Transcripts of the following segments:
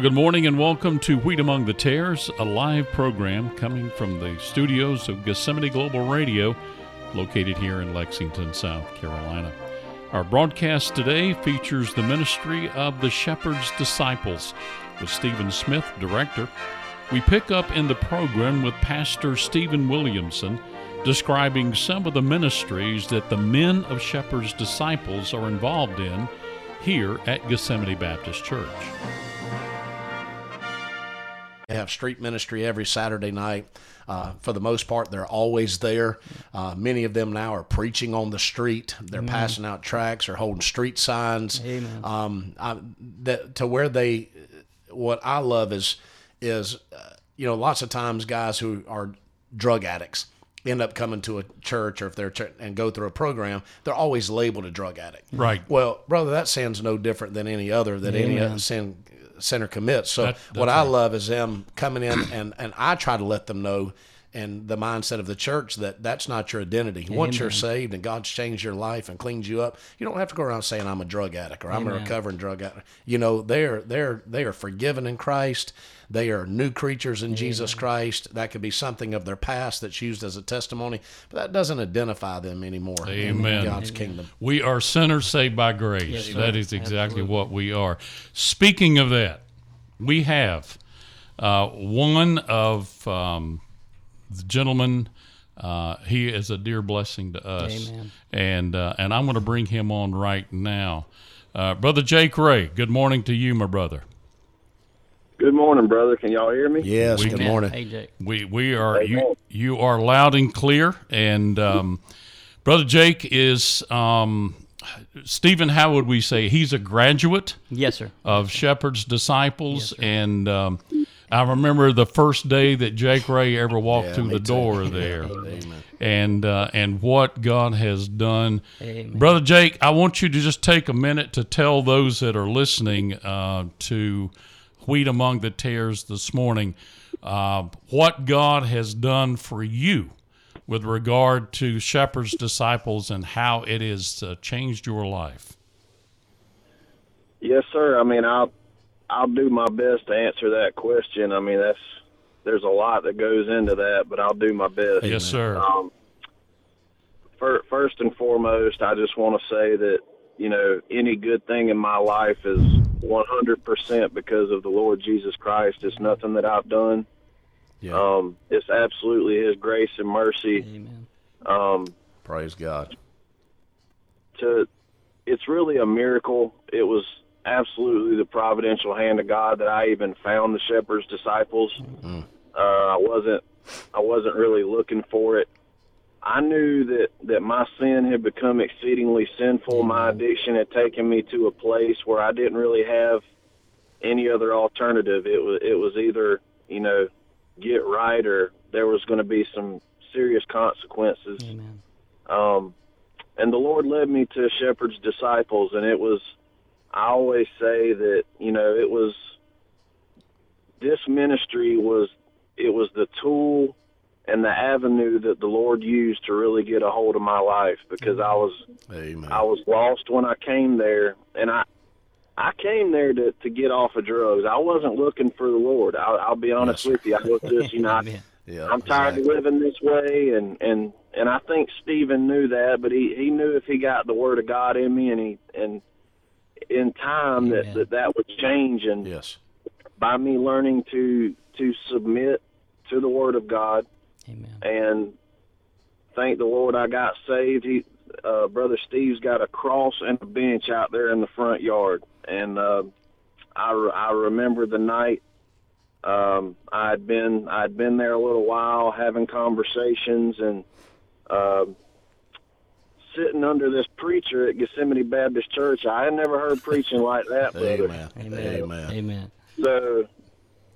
Well, good morning and welcome to Wheat Among the Tares, a live program coming from the studios of Gethsemane Global Radio, located here in Lexington, South Carolina. Our broadcast today features the ministry of the Shepherd's Disciples with Stephen Smith, director. We pick up in the program with Pastor Stephen Williamson describing some of the ministries that the men of Shepherd's Disciples are involved in here at Gethsemane Baptist Church. They have street ministry every Saturday night. Uh, for the most part, they're always there. Uh, many of them now are preaching on the street. They're Amen. passing out tracts or holding street signs. Amen. Um, I, that, to where they, what I love is, is uh, you know, lots of times guys who are drug addicts end up coming to a church or if they're ch- and go through a program, they're always labeled a drug addict. Right. Well, brother, that sounds no different than any other that Amen. any sin center commits. So that, what right. I love is them coming in and and I try to let them know and the mindset of the church that that's not your identity. Amen. Once you're saved and God's changed your life and cleans you up, you don't have to go around saying I'm a drug addict or I'm Amen. a recovering drug addict. You know, they're they're they are forgiven in Christ. They are new creatures in Amen. Jesus Christ. That could be something of their past that's used as a testimony, but that doesn't identify them anymore Amen. in God's kingdom. We are sinners saved by grace. Yes, that is exactly Absolutely. what we are. Speaking of that, we have uh, one of um, the gentlemen. Uh, he is a dear blessing to us, Amen. and uh, and I'm going to bring him on right now, uh, brother Jake Ray. Good morning to you, my brother. Good morning, brother. Can y'all hear me? Yes. We good can. morning. Hey, Jake. We we are you you are loud and clear, and um, brother Jake is um, Stephen. How would we say he's a graduate? Yes, sir. Of Shepherd's disciples, yes, and um, I remember the first day that Jake Ray ever walked yeah, through the door too. there, Amen. and uh, and what God has done, Amen. brother Jake. I want you to just take a minute to tell those that are listening uh, to wheat among the tares this morning, uh, what God has done for you with regard to Shepherd's disciples and how it has uh, changed your life. Yes, sir. I mean, I'll I'll do my best to answer that question. I mean, that's there's a lot that goes into that, but I'll do my best. Yes, sir. Um, first and foremost, I just want to say that you know, any good thing in my life is 100% because of the Lord Jesus Christ. It's nothing that I've done. Yeah. Um, it's absolutely His grace and mercy. Amen. Um, Praise God. To, it's really a miracle. It was absolutely the providential hand of God that I even found the shepherd's disciples. Mm. Uh, I wasn't, I wasn't really looking for it. I knew that that my sin had become exceedingly sinful. My addiction had taken me to a place where I didn't really have any other alternative. It was it was either you know get right or there was going to be some serious consequences. Amen. Um, and the Lord led me to Shepherd's disciples, and it was. I always say that you know it was. This ministry was it was the tool and the avenue that the Lord used to really get a hold of my life because I was Amen. I was lost when I came there and I I came there to to get off of drugs. I wasn't looking for the Lord. I'll, I'll be honest yes. with you. I was just you know I, yeah, I'm tired exactly. of living this way and and and I think Stephen knew that, but he he knew if he got the Word of God in me and he and in time that, that that would change and yes by me learning to to submit to the Word of God Amen. And thank the Lord I got saved. He, uh, Brother Steve's got a cross and a bench out there in the front yard. And uh, I, I remember the night um, I'd been I'd been there a little while having conversations and uh, sitting under this preacher at Gethsemane Baptist Church. I had never heard preaching like that, brother. Amen. Amen. Amen. Amen. So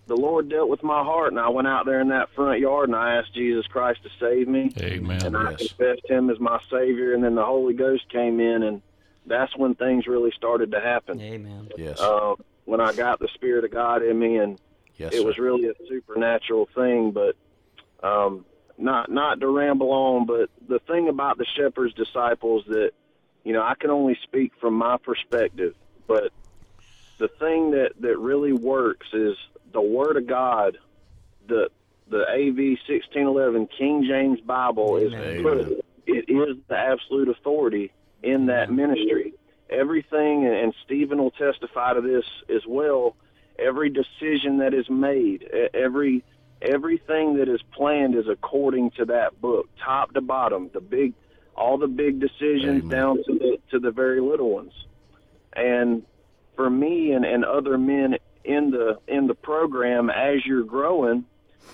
the Lord dealt with my heart, and I went out there in that front yard and I asked Jesus Christ to save me. Amen. And I confessed Him as my Savior, and then the Holy Ghost came in, and that's when things really started to happen. Amen. Yes. Uh, when I got the Spirit of God in me, and yes, it sir. was really a supernatural thing. But um, not not to ramble on, but the thing about the shepherd's disciples that you know I can only speak from my perspective, but the thing that that really works is the Word of God. The the AV sixteen eleven King James Bible is it is the absolute authority in that ministry. Everything, and Stephen will testify to this as well. Every decision that is made, every everything that is planned is according to that book, top to bottom. The big, all the big decisions Amen. down to the to the very little ones. And for me and, and other men in the in the program, as you're growing,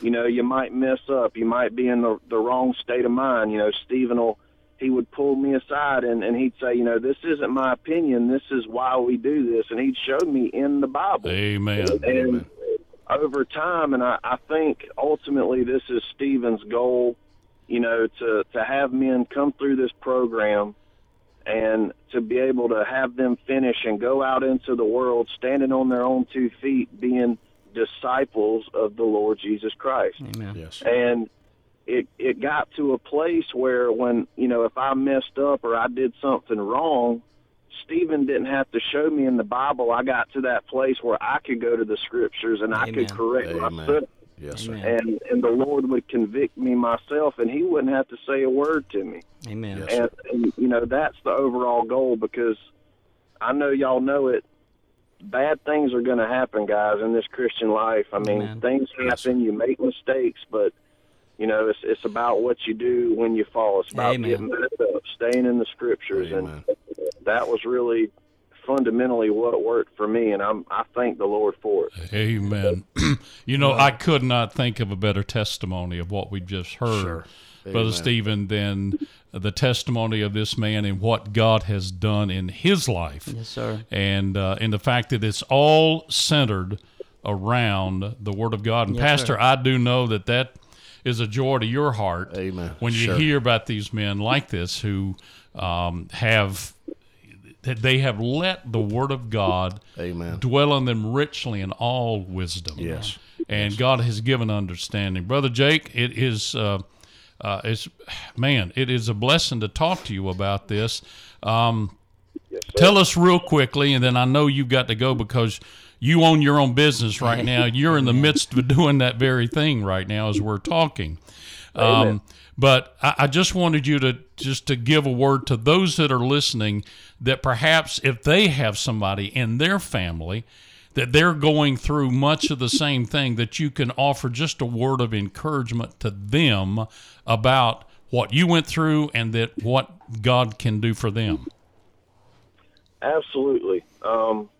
you know, you might mess up. You might be in the the wrong state of mind. You know, Stephen will he would pull me aside and, and he'd say, you know, this isn't my opinion. This is why we do this. And he'd show me in the Bible. Amen. And Amen. over time, and I, I think ultimately this is Stephen's goal, you know, to, to have men come through this program and to be able to have them finish and go out into the world standing on their own two feet, being disciples of the Lord Jesus Christ. Amen. Yes. And it it got to a place where when you know if I messed up or I did something wrong, Stephen didn't have to show me in the Bible. I got to that place where I could go to the scriptures and Amen. I could correct Amen. myself. Yes, sir. And and the Lord would convict me myself, and He wouldn't have to say a word to me. Amen. Yes, and, and you know that's the overall goal because I know y'all know it. Bad things are going to happen, guys, in this Christian life. I mean, Amen. things happen. Yes. You make mistakes, but you know, it's it's about what you do when you fall. It's about Amen. getting back up, staying in the scriptures, Amen. and that was really fundamentally what worked for me, and I'm I thank the Lord for it. Amen. you know, I could not think of a better testimony of what we just heard, sure. Brother Stephen, than the testimony of this man and what God has done in his life. Yes, sir. And uh, in the fact that it's all centered around the Word of God. And yes, Pastor, sir. I do know that that is a joy to your heart. Amen. When you sure. hear about these men like this who um, have they have let the word of God Amen. dwell on them richly in all wisdom. Yes. And yes. God has given understanding. Brother Jake, it is uh, uh, it's man, it is a blessing to talk to you about this. Um, yes, tell us real quickly, and then I know you've got to go because you own your own business right now. You're in the midst of doing that very thing right now as we're talking. Um, but I, I, just wanted you to just to give a word to those that are listening that perhaps if they have somebody in their family that they're going through much of the same thing, that you can offer just a word of encouragement to them about what you went through and that what God can do for them. Absolutely. Um,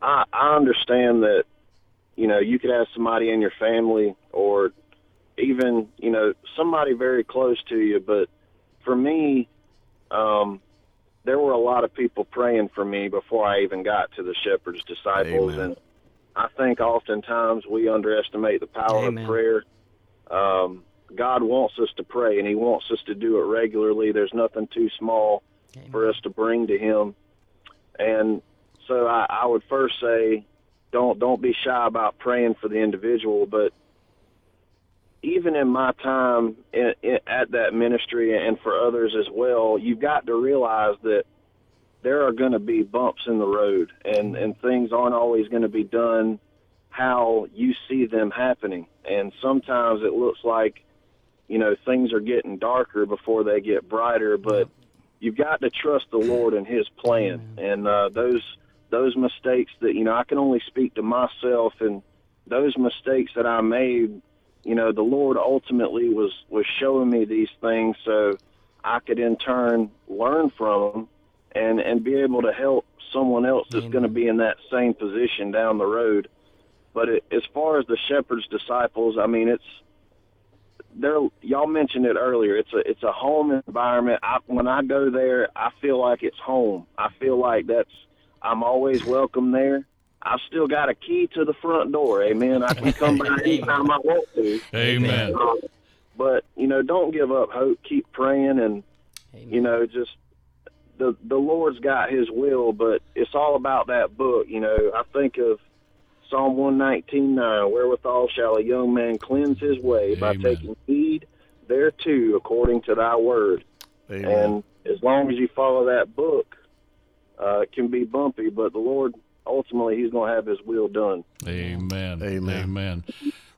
I, I understand that you know you could have somebody in your family or even you know somebody very close to you but for me um there were a lot of people praying for me before I even got to the shepherd's disciples Amen. and I think oftentimes we underestimate the power Amen. of prayer um God wants us to pray and he wants us to do it regularly there's nothing too small Amen. for us to bring to him and so I, I would first say, don't don't be shy about praying for the individual. But even in my time in, in, at that ministry and for others as well, you've got to realize that there are going to be bumps in the road, and and things aren't always going to be done how you see them happening. And sometimes it looks like, you know, things are getting darker before they get brighter. But you've got to trust the Lord and His plan, and uh, those those mistakes that you know I can only speak to myself and those mistakes that I made you know the Lord ultimately was was showing me these things so I could in turn learn from them and and be able to help someone else that's going to be in that same position down the road. But it, as far as the shepherd's disciples I mean it's there y'all mentioned it earlier. It's a it's a home environment. I, when I go there I feel like it's home. I feel like that's I'm always welcome there. I've still got a key to the front door. Amen. I can come by anytime I want to. Amen. Uh, but you know, don't give up hope. Keep praying, and Amen. you know, just the the Lord's got His will. But it's all about that book. You know, I think of Psalm one nineteen nine. Wherewithal shall a young man cleanse his way Amen. by taking heed thereto, according to Thy word. Amen. And as long as you follow that book, uh, it can be bumpy, but the Lord ultimately he's going to have his will done. Amen. Amen. Amen.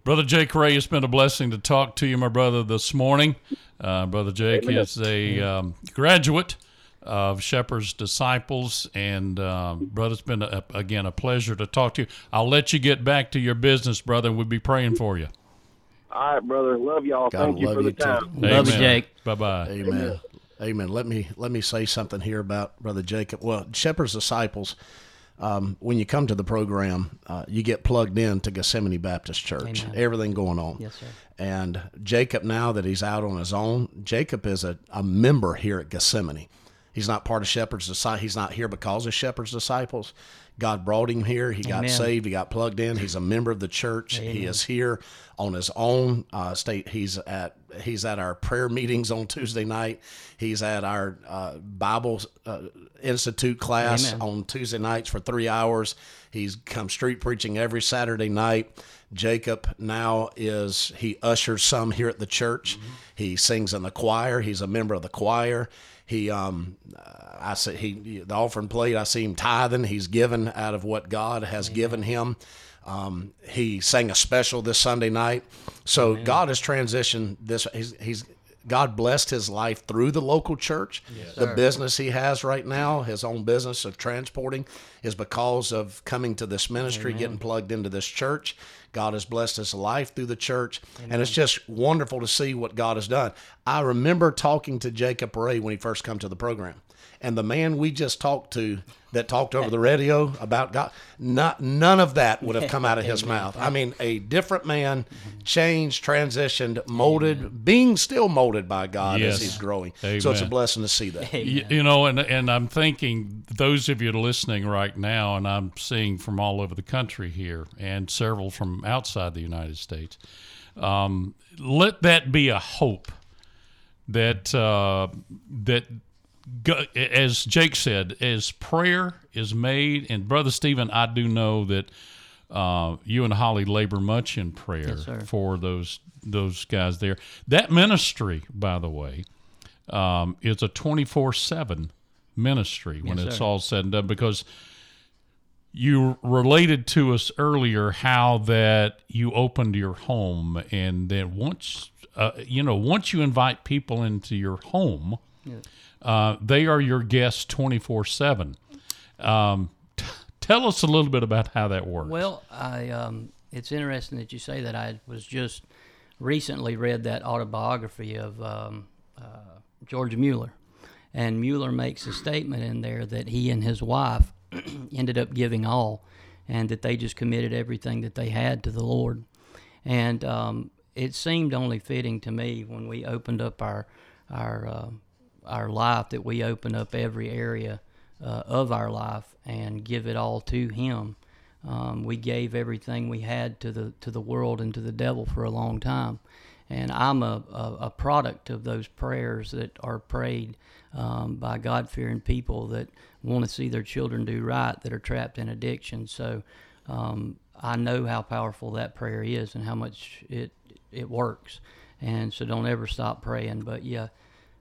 Brother Jake Ray, it's been a blessing to talk to you, my brother, this morning. Uh, brother Jake Amen. is a um, graduate of Shepherd's Disciples. And, uh, brother, it's been, a, again, a pleasure to talk to you. I'll let you get back to your business, brother, we'll be praying for you. All right, brother. Love y'all. God Thank you for the time. Love you, Jake. Bye bye. Amen. Amen. Let me let me say something here about Brother Jacob. Well, Shepherd's Disciples um, when you come to the program, uh, you get plugged in to Gethsemane Baptist Church. Amen. Everything going on. Yes, sir. And Jacob, now that he's out on his own, Jacob is a, a member here at Gethsemane. He's not part of Shepherd's disciples. He's not here because of Shepherd's disciples. God brought him here. He got Amen. saved. He got plugged in. He's a member of the church. Amen. He is here on his own. Uh, state. He's at he's at our prayer meetings on Tuesday night. He's at our uh, Bible uh, Institute class Amen. on Tuesday nights for three hours. He's come street preaching every Saturday night. Jacob now is he ushers some here at the church. Mm-hmm. He sings in the choir. He's a member of the choir. He, um, I see he the offering plate. I see him tithing. He's given out of what God has Amen. given him. Um, he sang a special this Sunday night. So Amen. God has transitioned this. He's, he's God blessed his life through the local church. Yes, the business he has right now, his own business of transporting, is because of coming to this ministry, Amen. getting plugged into this church. God has blessed his life through the church, Amen. and it's just wonderful to see what God has done. I remember talking to Jacob Ray when he first come to the program, and the man we just talked to that talked over the radio about God, not none of that would have come out of his mouth. I mean, a different man, changed, transitioned, molded, being still molded by God yes. as he's growing. Amen. So it's a blessing to see that. You, you, know, and and I'm thinking those of you listening right now, and I'm seeing from all over the country here, and several from outside the United States. Um, let that be a hope that uh, that as Jake said, as prayer is made, and Brother Stephen, I do know that uh, you and Holly labor much in prayer yes, for those those guys there. That ministry, by the way, um, is a twenty four seven ministry when yes, it's sir. all said and done because you related to us earlier how that you opened your home and then once uh, you know once you invite people into your home yes. Uh, they are your guests 24 7. Um, tell us a little bit about how that works. Well, I, um, it's interesting that you say that. I was just recently read that autobiography of um, uh, George Mueller. And Mueller makes a statement in there that he and his wife ended up giving all and that they just committed everything that they had to the Lord. And um, it seemed only fitting to me when we opened up our, our uh, our life that we open up every area uh, of our life and give it all to Him. Um, we gave everything we had to the to the world and to the devil for a long time, and I'm a, a, a product of those prayers that are prayed um, by God fearing people that want to see their children do right that are trapped in addiction. So um, I know how powerful that prayer is and how much it it works, and so don't ever stop praying. But yeah.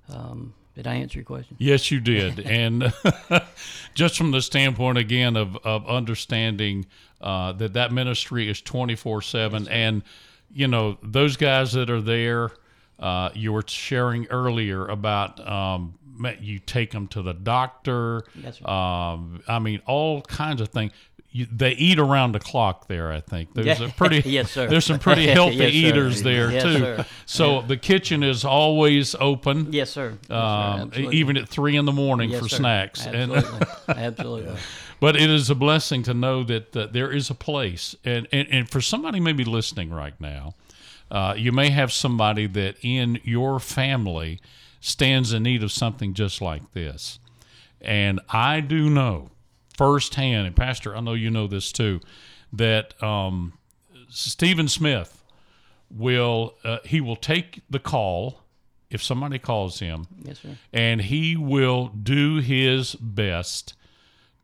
Um, did I answer your question? Yes, you did. and just from the standpoint again of of understanding uh, that that ministry is twenty four seven, and you know those guys that are there. Uh, you were sharing earlier about um, you take them to the doctor. Yes, um, I mean, all kinds of things you, they eat around the clock there. I think there's a pretty yes, sir. there's some pretty healthy yes, eaters there yes, too. Sir. So yeah. the kitchen is always open. Yes, sir. Um, yes, even at three in the morning for sir. snacks. Absolutely. And Absolutely. But it is a blessing to know that uh, there is a place, and, and and for somebody maybe listening right now, uh, you may have somebody that in your family stands in need of something just like this, and I do know firsthand, and Pastor, I know you know this too, that um, Stephen Smith will uh, he will take the call if somebody calls him, yes, sir. and he will do his best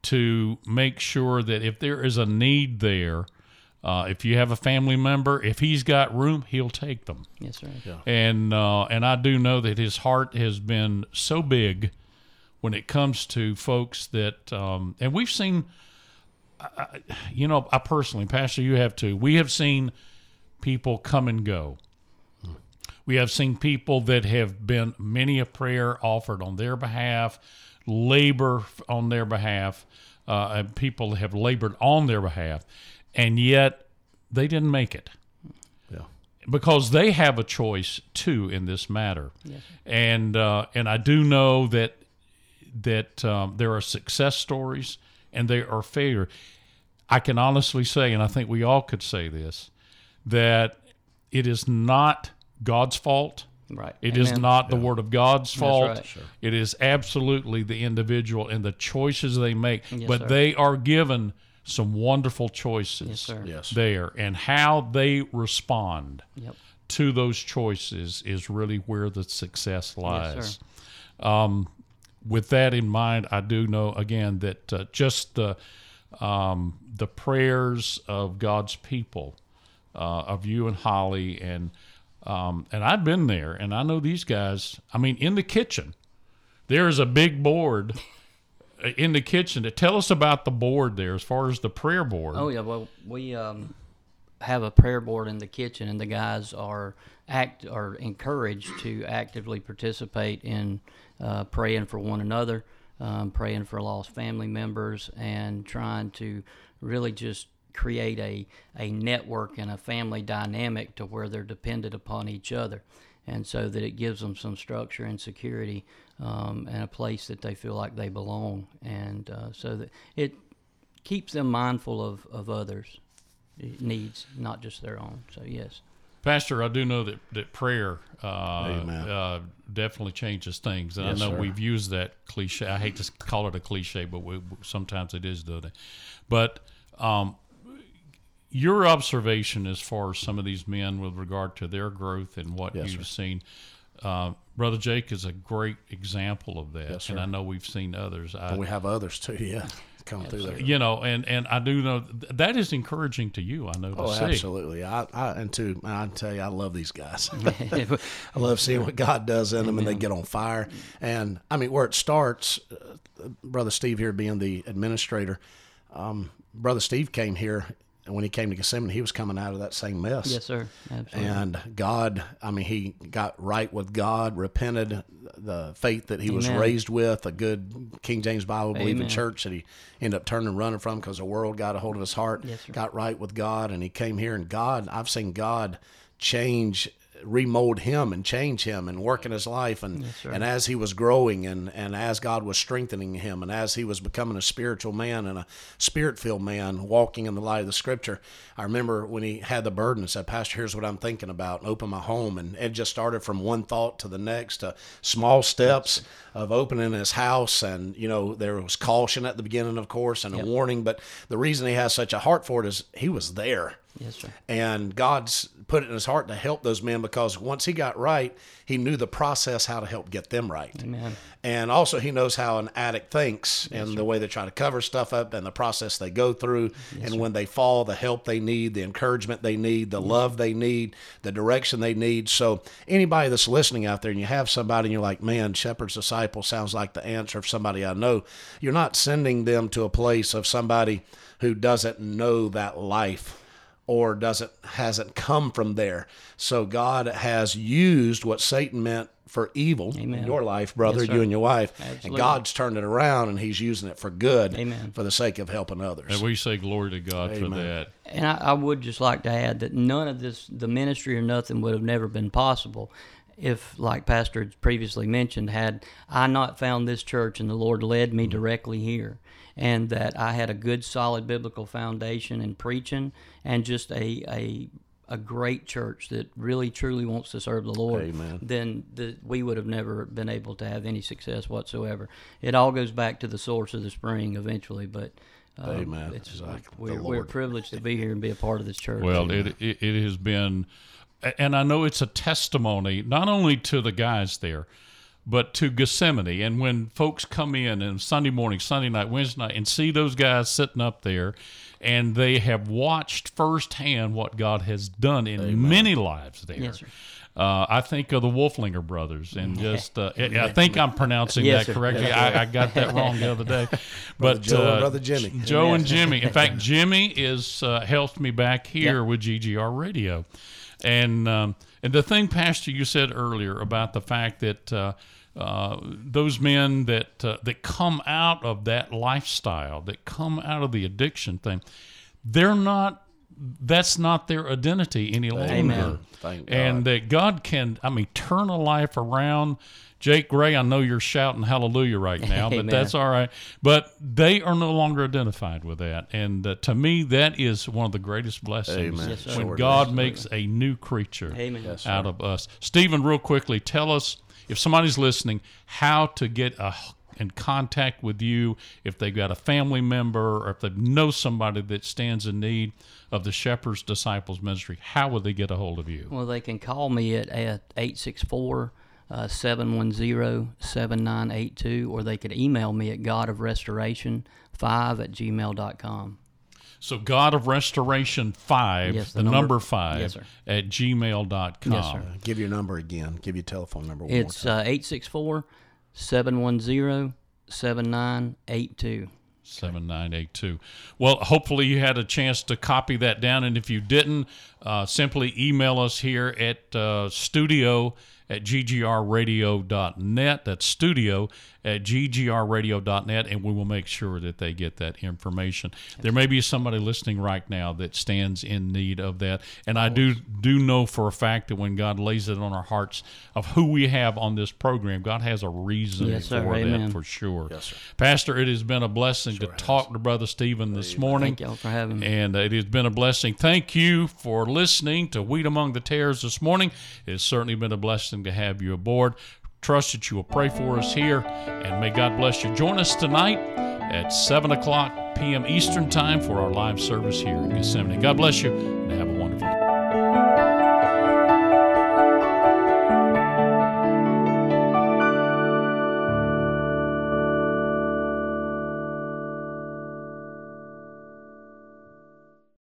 to make sure that if there is a need there. Uh, if you have a family member, if he's got room, he'll take them. Yes, sir. Yeah. And uh, and I do know that his heart has been so big when it comes to folks that, um, and we've seen I, you know, I personally, Pastor, you have too. We have seen people come and go. We have seen people that have been many a prayer offered on their behalf, labor on their behalf, uh, and people have labored on their behalf, and yet they didn't make it. Yeah. Because they have a choice too in this matter, Yes. and uh, and I do know that that um, there are success stories and there are failure. I can honestly say, and I think we all could say this, that it is not God's fault. Right. It is Amen. not the Word of God's fault. right. Sure. It is absolutely the individual and the choices they make. Yes, but sir. they are given some wonderful choices Yes, sir. Yes. there, and how they respond Yep. to those choices is really where the success lies. Yes, um, with that in mind, I do know again that uh, just the um, the prayers of God's people, uh, of you and Holly, and um, and I've been there, and I know these guys. I mean, in the kitchen, there is a big board uh, in the kitchen. To tell us about the board there, as far as the prayer board. Oh yeah, well we um, have a prayer board in the kitchen, and the guys are act are encouraged to actively participate in uh, praying for one another, um, praying for lost family members, and trying to really just create a a network and a family dynamic to where they're dependent upon each other. And so that it gives them some structure and security um, and a place that they feel like they belong. And uh, so that it keeps them mindful of, of others' needs, not just their own. So, yes. Pastor, I do know that, that prayer uh, uh, definitely changes things, and Yes, I know sir. we've used that cliche. I hate to call it a cliche, but we, sometimes it is, doesn't it? But um, your observation as far as some of these men with regard to their growth and what Yes, you've sir. seen, uh, Brother Jake is a great example of that, Yes, and. I know we've seen others. I, we have others too. Yeah. Come through there. you know, and, and I do know that is encouraging to you. I know to Oh, absolutely. I, I and too, I tell you, I love these guys. I love seeing what God does in them, and they get on fire. And I mean, where it starts, uh, brother Steve here being the administrator, um, brother Steve came here, and when he came to Gethsemane, he was coming out of that same mess. Yes, sir. Absolutely. And God, I mean, he got right with God, repented the faith that he was raised with, a good King James Bible believing church that he ended up turning and running from because the world got a hold of his heart. Yes, sir. got right with God, and he came here. And God, I've seen God change, remold him, and change him, and work in his life. And sir. and as he was growing, and and as God was strengthening him, and as he was becoming a spiritual man and a spirit filled man, walking in the light of the Scripture. I remember when he had the burden and said, "Pastor, here's what I'm thinking about," and opened my home, and it just started from one thought to the next, to small steps of opening his house, and you know there was caution at the beginning, of course, and a warning. But the reason he has such a heart for it is he was there. Yes, sir. And God's put it in his heart to help those men because once he got right, he knew the process how to help get them right. Amen. And also, he knows how an addict thinks and the way they try to cover stuff up and the process they go through. and when they fall, the help they need, the encouragement they need, the love they need, the direction they need. So, anybody that's listening out there and you have somebody and you're like, man, Shepherd's Disciple sounds like the answer of somebody I know, you're not sending them to a place of somebody who doesn't know that life or doesn't hasn't come from there. So God has used what Satan meant for evil in your life, brother, Yes, you and your wife, and God's turned it around and He's using it for good, Amen. for the sake of helping others. And we say glory to God for that. And I, I would just like to add that none of this, the ministry or nothing, would have never been possible if, like Pastor previously mentioned, had I not found this church and the Lord led me mm-hmm. directly here, and that I had a good, solid biblical foundation in preaching and just a a a great church that really truly wants to serve the Lord, Amen. then the, we would have never been able to have any success whatsoever. It all goes back to the source of the spring eventually, but um, Amen. It's, Exactly. We're, we're privileged to be here and be a part of this church. Well, it, it it has been, and I know it's a testimony not only to the guys there, but to Gethsemane. And when folks come in and Sunday morning, Sunday night, Wednesday night, and see those guys sitting up there, and they have watched firsthand what God has done in many lives there. Yes, uh, I think of the Wolflinger brothers, and just uh, I think I'm pronouncing Yes, that correctly. I, I got that wrong the other day, but Joe and uh, Brother Jimmy. Joe and Jimmy. In fact, Jimmy is uh, helped me back here with GGR Radio, and um, and the thing, Pastor, you said earlier about the fact that. Uh, uh, those men that uh, that come out of that lifestyle, that come out of the addiction thing, they're not. That's not their identity any longer. Amen. And that God can, I mean, turn a life around. Jake Ray, I know you're shouting hallelujah right now, but that's all right. But they are no longer identified with that. And uh, to me, that is one of the greatest blessings Amen. Yes, when Sure God is. makes a new creature Amen. Yes, out of us. Stephen, real quickly, tell us if somebody's listening how to get a, in contact with you if they've got a family member or if they know somebody that stands in need of the Shepherd's Disciples Ministry. How would they get a hold of you? Well, they can call me at, at 864 uh, 710 7982, or they could email me at godofrestoration5 at gmail.com. So God of Restoration 5, Yes, the, the number, number- 5, yes, sir. at gmail.com. Yes, sir. Give your number again. Give your telephone number one It's more time. uh, 864 710 7982. 7982. Well, hopefully you had a chance to copy that down. And if you didn't, uh, simply email us here at uh, studio at ggrradio.net. That's studio at ggrradio.net, and we will make sure that they get that information. There may be somebody listening right now that stands in need of that. And I do do know for a fact that when God lays it on our hearts of who we have on this program, God has a reason Yes, sir. for that Amen. for sure. Yes, sir. Pastor, it has been a blessing to talk to Brother Stephen this morning. Thank y'all for having me. And uh, it has been a blessing. Thank you for listening to Wheat Among the Tares this morning. It's certainly been a blessing to have you aboard. Trust that you will pray for us here, and may God bless you. Join us tonight at 7 o'clock p.m. Eastern Time for our live service here in Gethsemane. God bless you, and have a